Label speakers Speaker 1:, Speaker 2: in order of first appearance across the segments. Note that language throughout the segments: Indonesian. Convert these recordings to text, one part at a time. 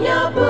Speaker 1: Hanya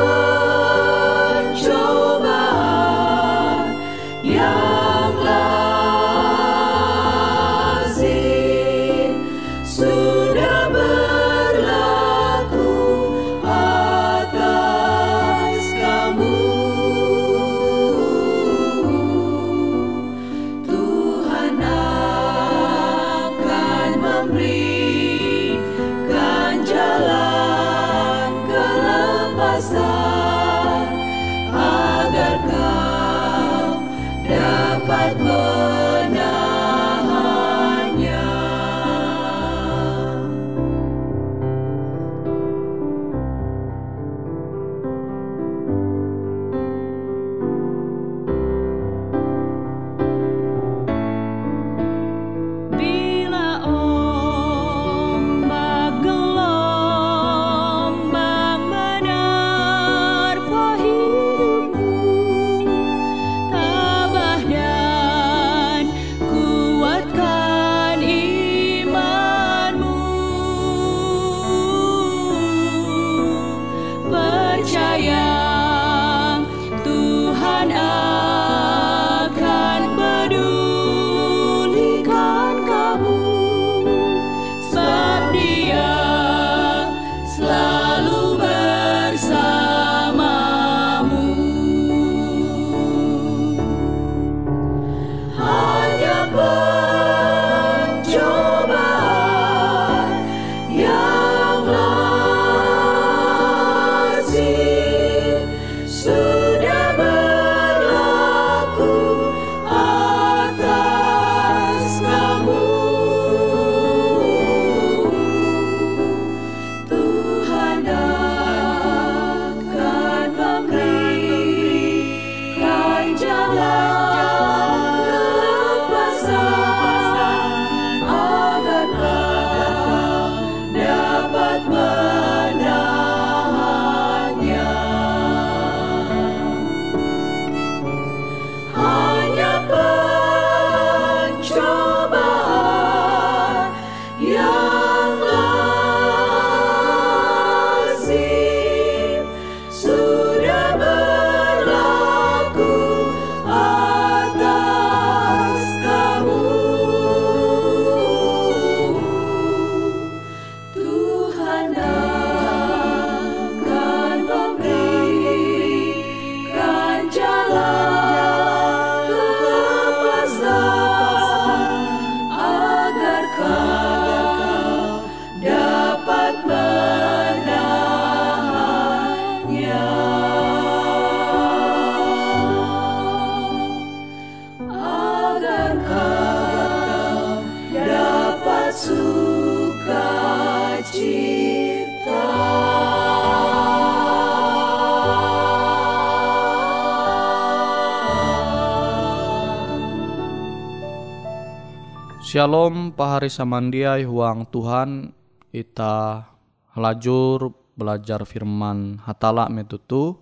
Speaker 2: Shalom pahari samandiai huang Tuhan. Ita halajur belajar firman hatala metutu.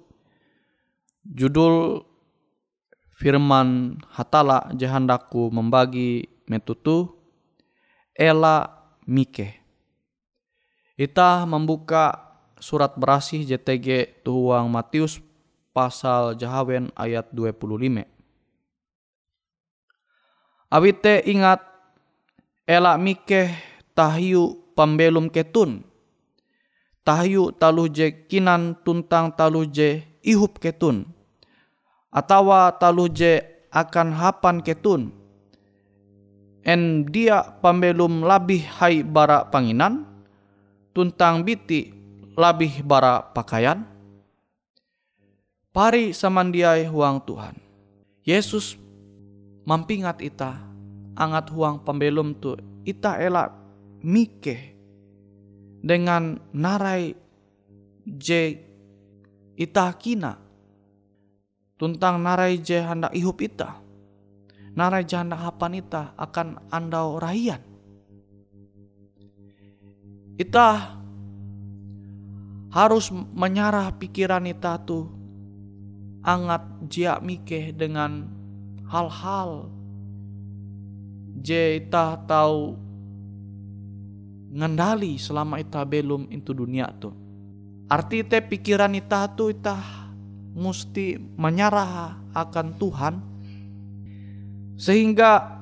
Speaker 2: Judul firman hatala jahandaku membagi metutu ela mike. Ita membuka surat berasih JTG tuhuang Matius pasal Jahawen ayat 25 Awite ingat elak mikeh tahyu pembelum ketun. Tahyu talu je kinan tuntang talu je ihup ketun. Atawa talu je akan hapan ketun. En dia pembelum labih hai bara panginan. Tuntang biti labih bara pakaian. Pari samandiai huang Tuhan. Yesus mampingat ita angat huang pembelum tu ita elak mike dengan narai je ita kina. Tuntang narai je hendak ihup ita narai je hendak hapan ita akan andau rahian. Ita harus menyarah pikiran ita tu angat jia mike dengan hal-hal je ita tahu ngendali selama ita belum itu dunia tu. Arti te pikiran ita tu ita mesti menyerah akan Tuhan sehingga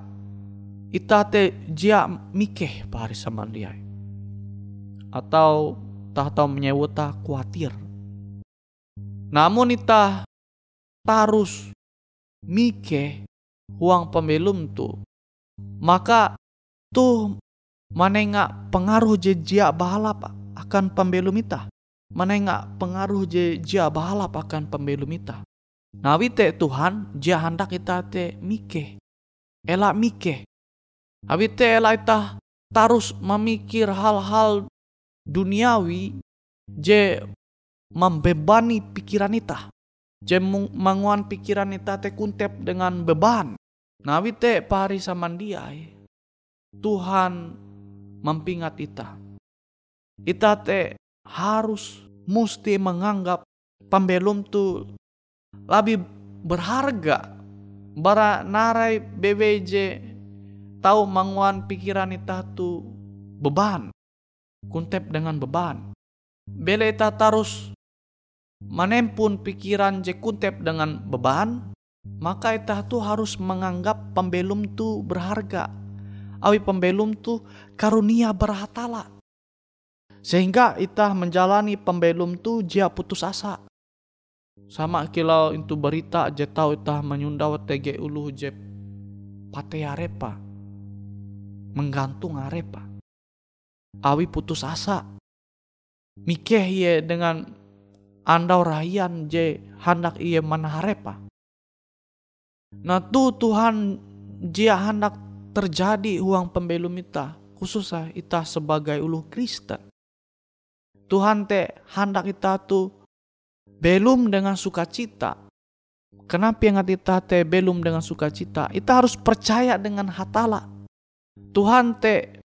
Speaker 2: ita te jia mikeh pari sama dia atau tak tahu menyewota khawatir. Namun ita tarus mikeh uang pembelum tu maka tuh manenga pengaruh jejak bahalap akan pembelum ita. Manenga pengaruh jejak bahalap akan pembelum ita. Nawi te Tuhan jia hendak kita te mike. Elak mike. Abi te elak ita tarus memikir hal-hal duniawi je membebani pikiran ita. Je menguan pikiran ita te kuntep dengan beban. Nawi te pari samandiai. Tuhan mempingat ita. Ita te harus mesti menganggap pembelum tu lebih berharga bara narai BBJ tahu manguan pikiran ita tu beban kuntep dengan beban bele ita tarus menempun pikiran je kuntep dengan beban maka itah tu harus menganggap pembelum tu berharga. Awi pembelum tu karunia berhatala. Sehingga itah menjalani pembelum tu jia putus asa. Sama kilau itu berita je tau itah menyundau tege ulu je pate arepa. Menggantung arepa. Awi putus asa. Mikeh ye dengan andau rahian je hendak iye manaharepa Nah tu Tuhan dia hendak terjadi uang pembelum ita khususnya ita sebagai ulu Kristen. Tuhan te hendak ita tu belum dengan sukacita. Kenapa yang ita te belum dengan sukacita? Ita harus percaya dengan hatala. Tuhan te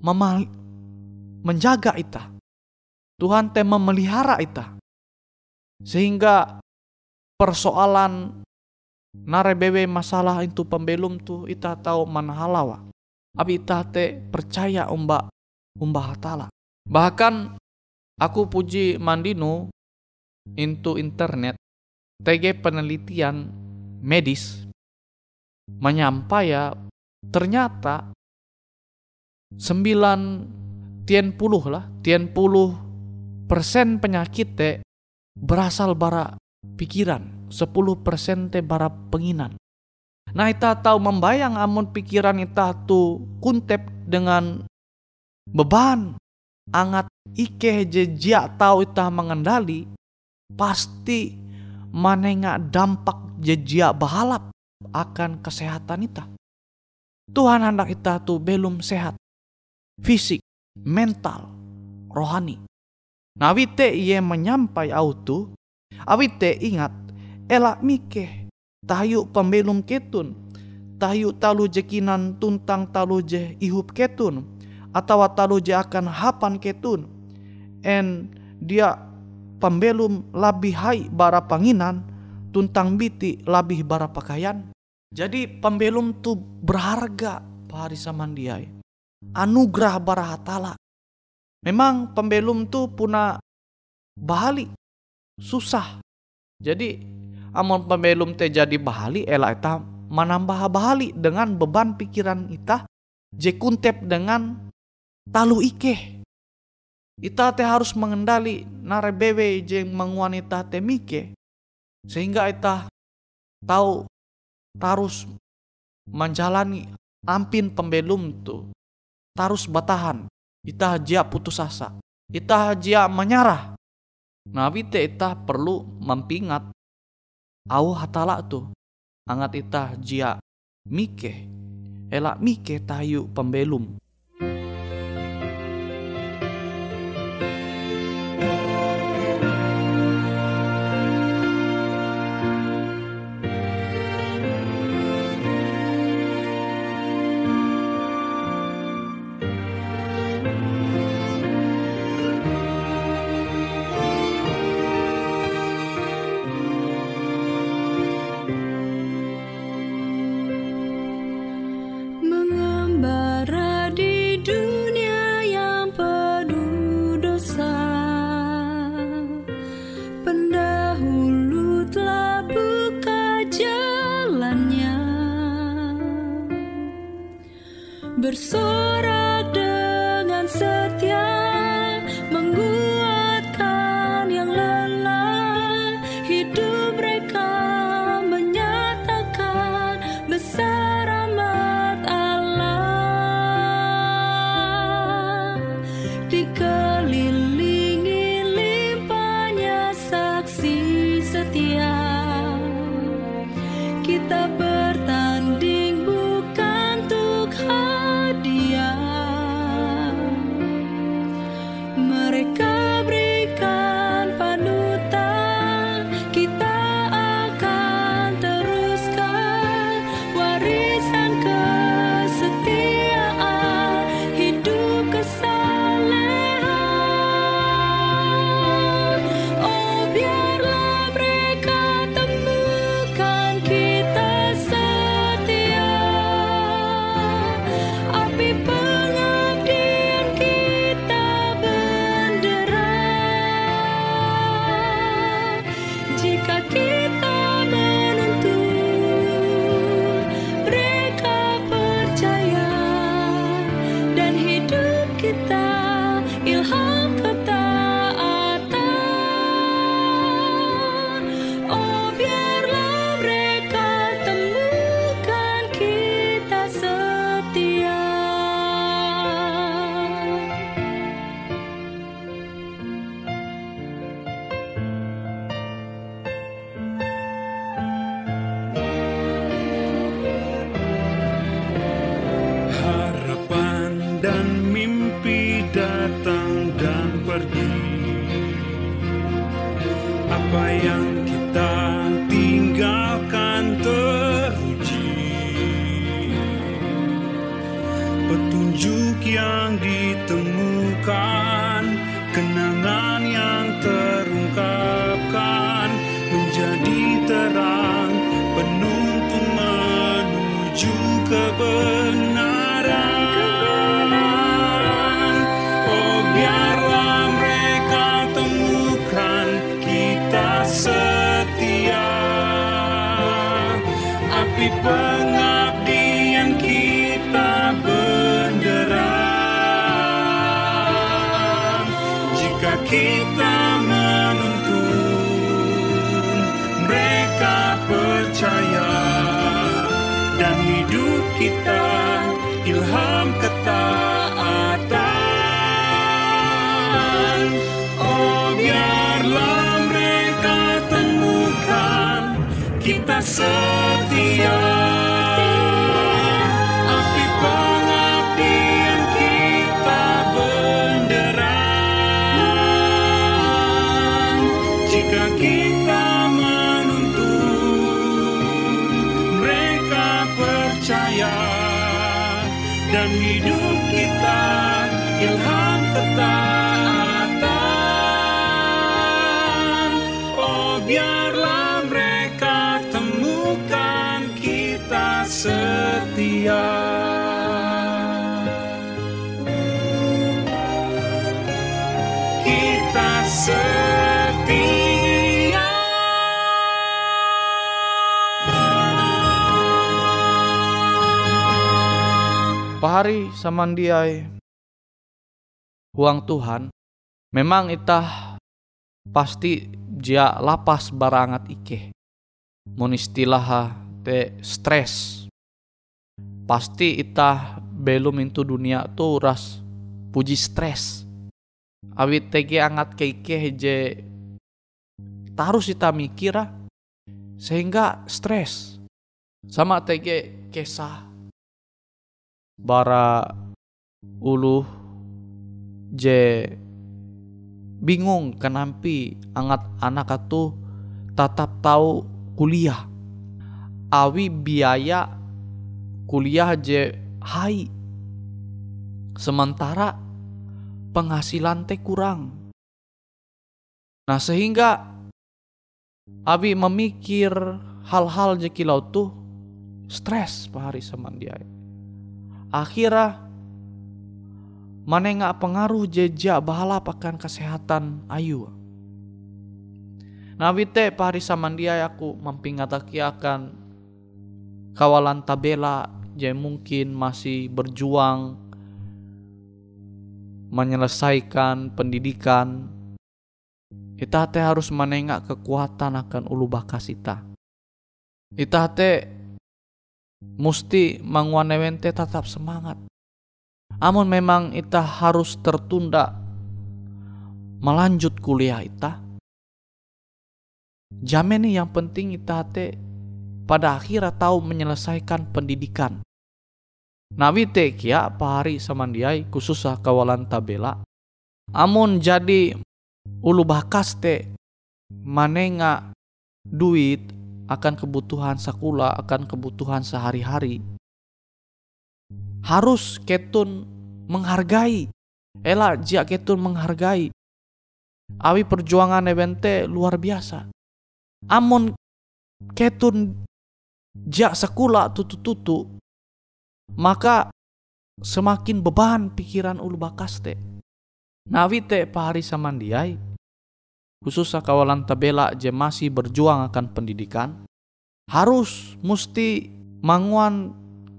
Speaker 2: memal menjaga ita. Tuhan te memelihara ita. Sehingga persoalan Nare bebe masalah itu pembelum tu ita tahu mana halawa. Abi ita te percaya umba umba hatala. Bahkan aku puji mandinu into internet TG penelitian medis menyampai ya ternyata sembilan tien puluh lah tien puluh persen penyakit te berasal bara pikiran 10% te penginan. Nah ita tahu membayang amun pikiran ita tu kuntep dengan beban angat ike jejak tahu ita mengendali pasti manenga dampak jejak bahalap akan kesehatan ita. Tuhan hendak kita tu belum sehat fisik, mental, rohani. Nah, wite ia menyampai autu, awite ingat elak mikeh tayu pembelum ketun.
Speaker 1: Tahiu talu jekinan tuntang talu je ihup ketun. Atau talu je akan hapan ketun. En dia pembelum lebih hai bara panginan tuntang biti lebih bara pakaian. Jadi pembelum tu berharga pari samandiai anugerah bara hatala. Memang pembelum tu puna bahali. Susah jadi amun pembelum teh jadi bahali elak eta menambah bahali dengan beban pikiran ita je kuntep dengan talu ike ita teh harus mengendali narebewe je mengwanita teh mike sehingga ita tahu tarus menjalani ampin pembelum tu tarus batahan. Ita hajia putus asa. Ita hajia menyerah nah te ita perlu mempingat au hatala tu angat ita jia mike elak mike tayu pembelum
Speaker 3: dan kita
Speaker 4: menuntun mereka percaya setia. Kita
Speaker 5: setia.
Speaker 2: Pahari samandiai. Huang Tuhan memang itah pasti dia lapas barangat ike monistilaha te stres pasti itah belum into dunia tu ras puji stres. Awi tege angat ke ike je tarus ita mikira sehingga stres. Sama tege kesah. Bara ulu je bingung kenampi angat anak atu tatap tahu kuliah. Awi biaya kuliah je hai. Sementara penghasilan teh kurang. Nah sehingga abi memikir hal-hal je kilau tuh stres pahari sama dia. Akhirnya mana nggak pengaruh jejak bahala pakan kesehatan ayu. Nah wite pahari samandia aku mempingataki akan kawalan tabela je mungkin masih berjuang menyelesaikan pendidikan kita teh harus menengak kekuatan akan ulu bakas ita. Ita teh musti manguanewente tetap semangat. Amun memang ita harus tertunda melanjut kuliah ita. Jamin yang penting ita te pada akhirnya tahu menyelesaikan pendidikan. Nawi te kia pahari samandiai khususah kawalan tabela. Amun jadi ulu bakas te manenga duit akan kebutuhan sakula, akan kebutuhan sehari-hari. Harus ketun menghargai. Ela jia ketun menghargai. Awi perjuangan evente luar biasa. Amon ketun jia sekula tutu-tutu. Maka semakin beban pikiran ulu bakas te. Nawi te pahari samandiai khususnya kawalan tabela je masih berjuang akan pendidikan harus mesti manguan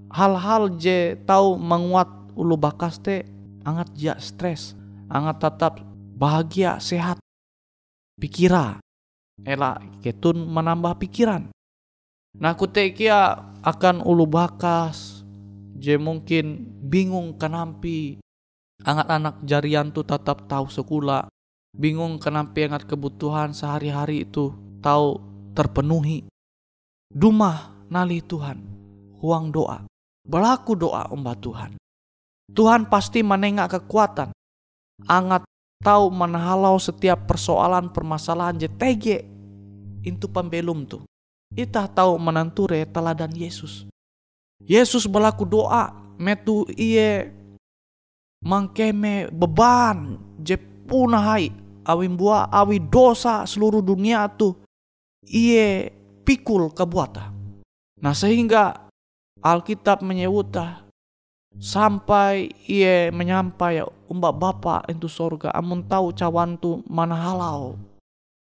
Speaker 2: hal-hal je tahu menguat ulu bakas te angat ja stres angat tetap bahagia sehat pikira ela ketun menambah pikiran nah kutekia akan ulu bakas je mungkin bingung kenampi angat anak jarian tu tetap tahu sekolah bingung kenapa ingat kebutuhan sehari-hari itu tahu terpenuhi. Dumah nali Tuhan, huang doa, berlaku doa umba Tuhan. Tuhan pasti menengak kekuatan, angat tahu menahalau setiap persoalan permasalahan JTG itu pembelum tuh. Ita tahu menanture teladan Yesus. Yesus berlaku doa, metu iye mangkeme beban je punahai awi bua awi dosa seluruh dunia tuh iye pikul kebuata. Nah sehingga Alkitab menyebutah sampai iye menyampai umbak bapa itu sorga amun tahu cawan tu mana halau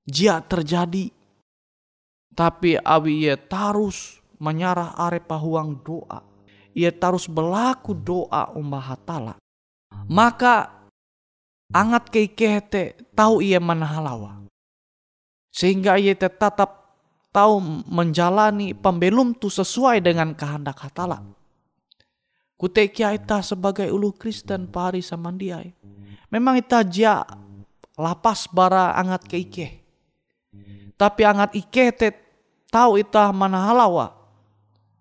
Speaker 2: jia terjadi tapi awi iye tarus menyarah arepa huang doa ia tarus berlaku doa umbah hatala maka angat ke kehete tahu ia mana halawa. Sehingga ia tetap tahu menjalani pembelum tu sesuai dengan kehendak hatala. Kutekia ita sebagai ulu Kristen pari samandiai. Memang ita jia lapas bara angat ke ike. Tapi angat ike te tahu ita mana halawa.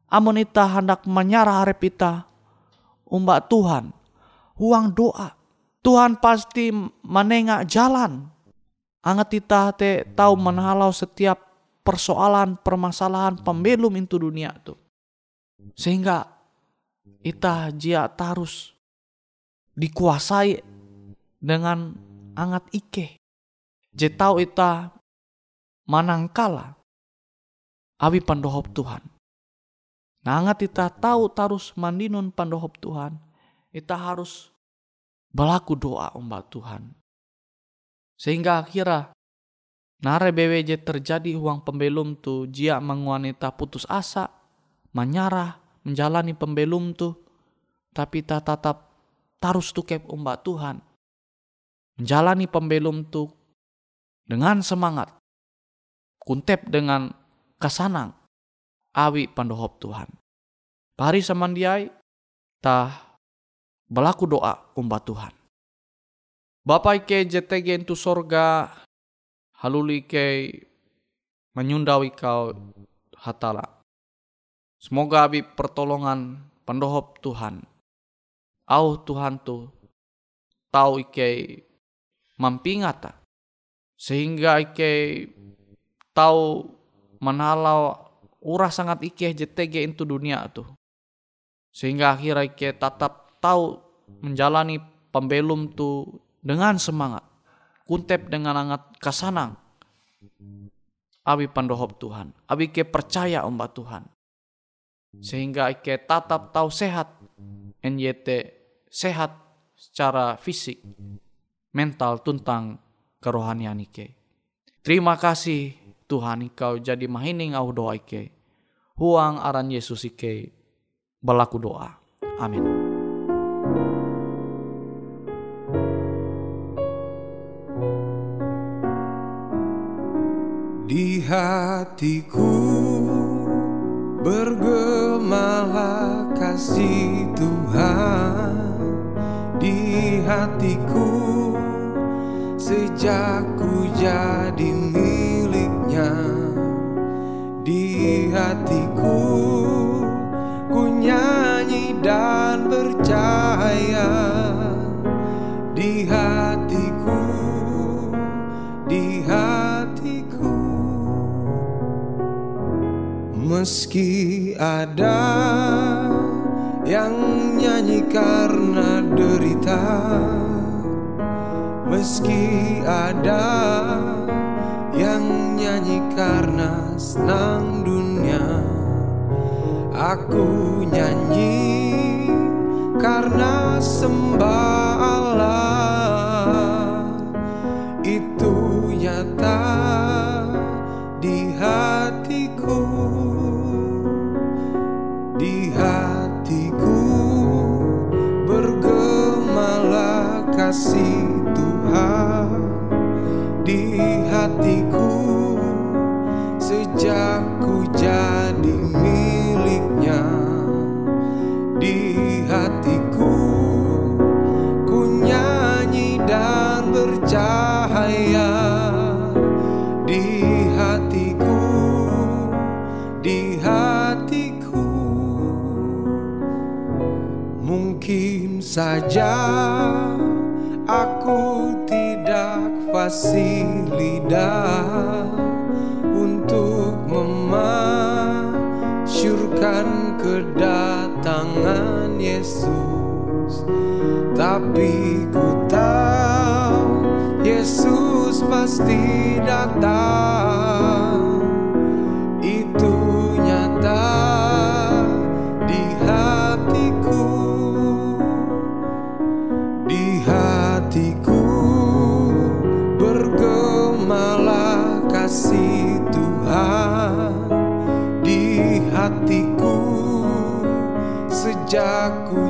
Speaker 2: Amun ita hendak menyarah harap ita umbak Tuhan. Huang doa Tuhan pasti menengak jalan. Angat kita te tahu menhalau setiap persoalan, permasalahan, pembelum itu dunia tuh. Sehingga kita jia tarus dikuasai dengan angat ike. Je tahu ita manangkala awi pandohop Tuhan. Nah angat kita tahu tarus mandinun pandohop Tuhan. Kita harus Berlaku doa umat Tuhan. Sehingga akhirnya nare BWJ terjadi uang pembelum tu jia menguanita putus asa, menyarah, menjalani pembelum tu, tapi tak tetap tarus tukep umba Tuhan. Menjalani pembelum tu dengan semangat, kuntep dengan kesanang, awi pandohop Tuhan. Pari samandiai, tah berlaku doa umba Tuhan. Bapak Ike JTG itu sorga haluli ke menyundawi kau hatala. Semoga abi pertolongan pendohop Tuhan. Au Tuhan tu tahu ike mampingata. Sehingga ike tahu menalau urah sangat ike JTG itu dunia tu. Sehingga akhirnya ike tetap tahu menjalani pembelum tu dengan semangat. Kuntep dengan hangat kasanang. Abi pandohop Tuhan. Abi ke percaya ombak Tuhan. Sehingga ike tatap tahu sehat. NYT sehat secara fisik, mental, tuntang kerohanian ike. Terima kasih Tuhan Engkau jadi mahining au doa ike. Huang aran Yesus ike berlaku doa. Amin.
Speaker 6: Di hatiku bergemalah kasih Tuhan Di hatiku sejak ku jadi miliknya hatiku ku nyanyi dan percaya Di hatiku, di hatiku. Meski ada yang nyanyi karena derita Meski ada yang nyanyi karena senang dunia. Aku nyanyi karena sembah Allah Itu nyata di hatiku. Di hatiku bergemalah kasih Tuhan. Di hatiku saja aku tidak fasih lidah untuk memasyurkan kedatangan Yesus, tapi ku tahu Yesus pasti datang. Sejak ku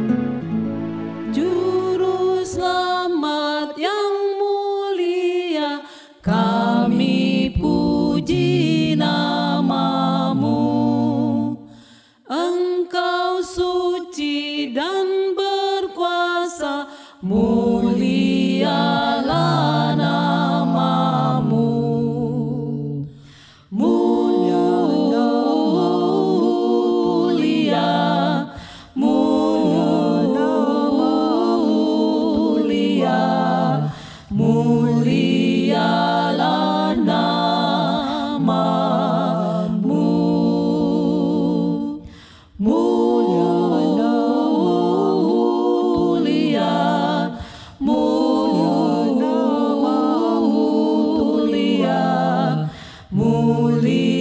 Speaker 1: holy.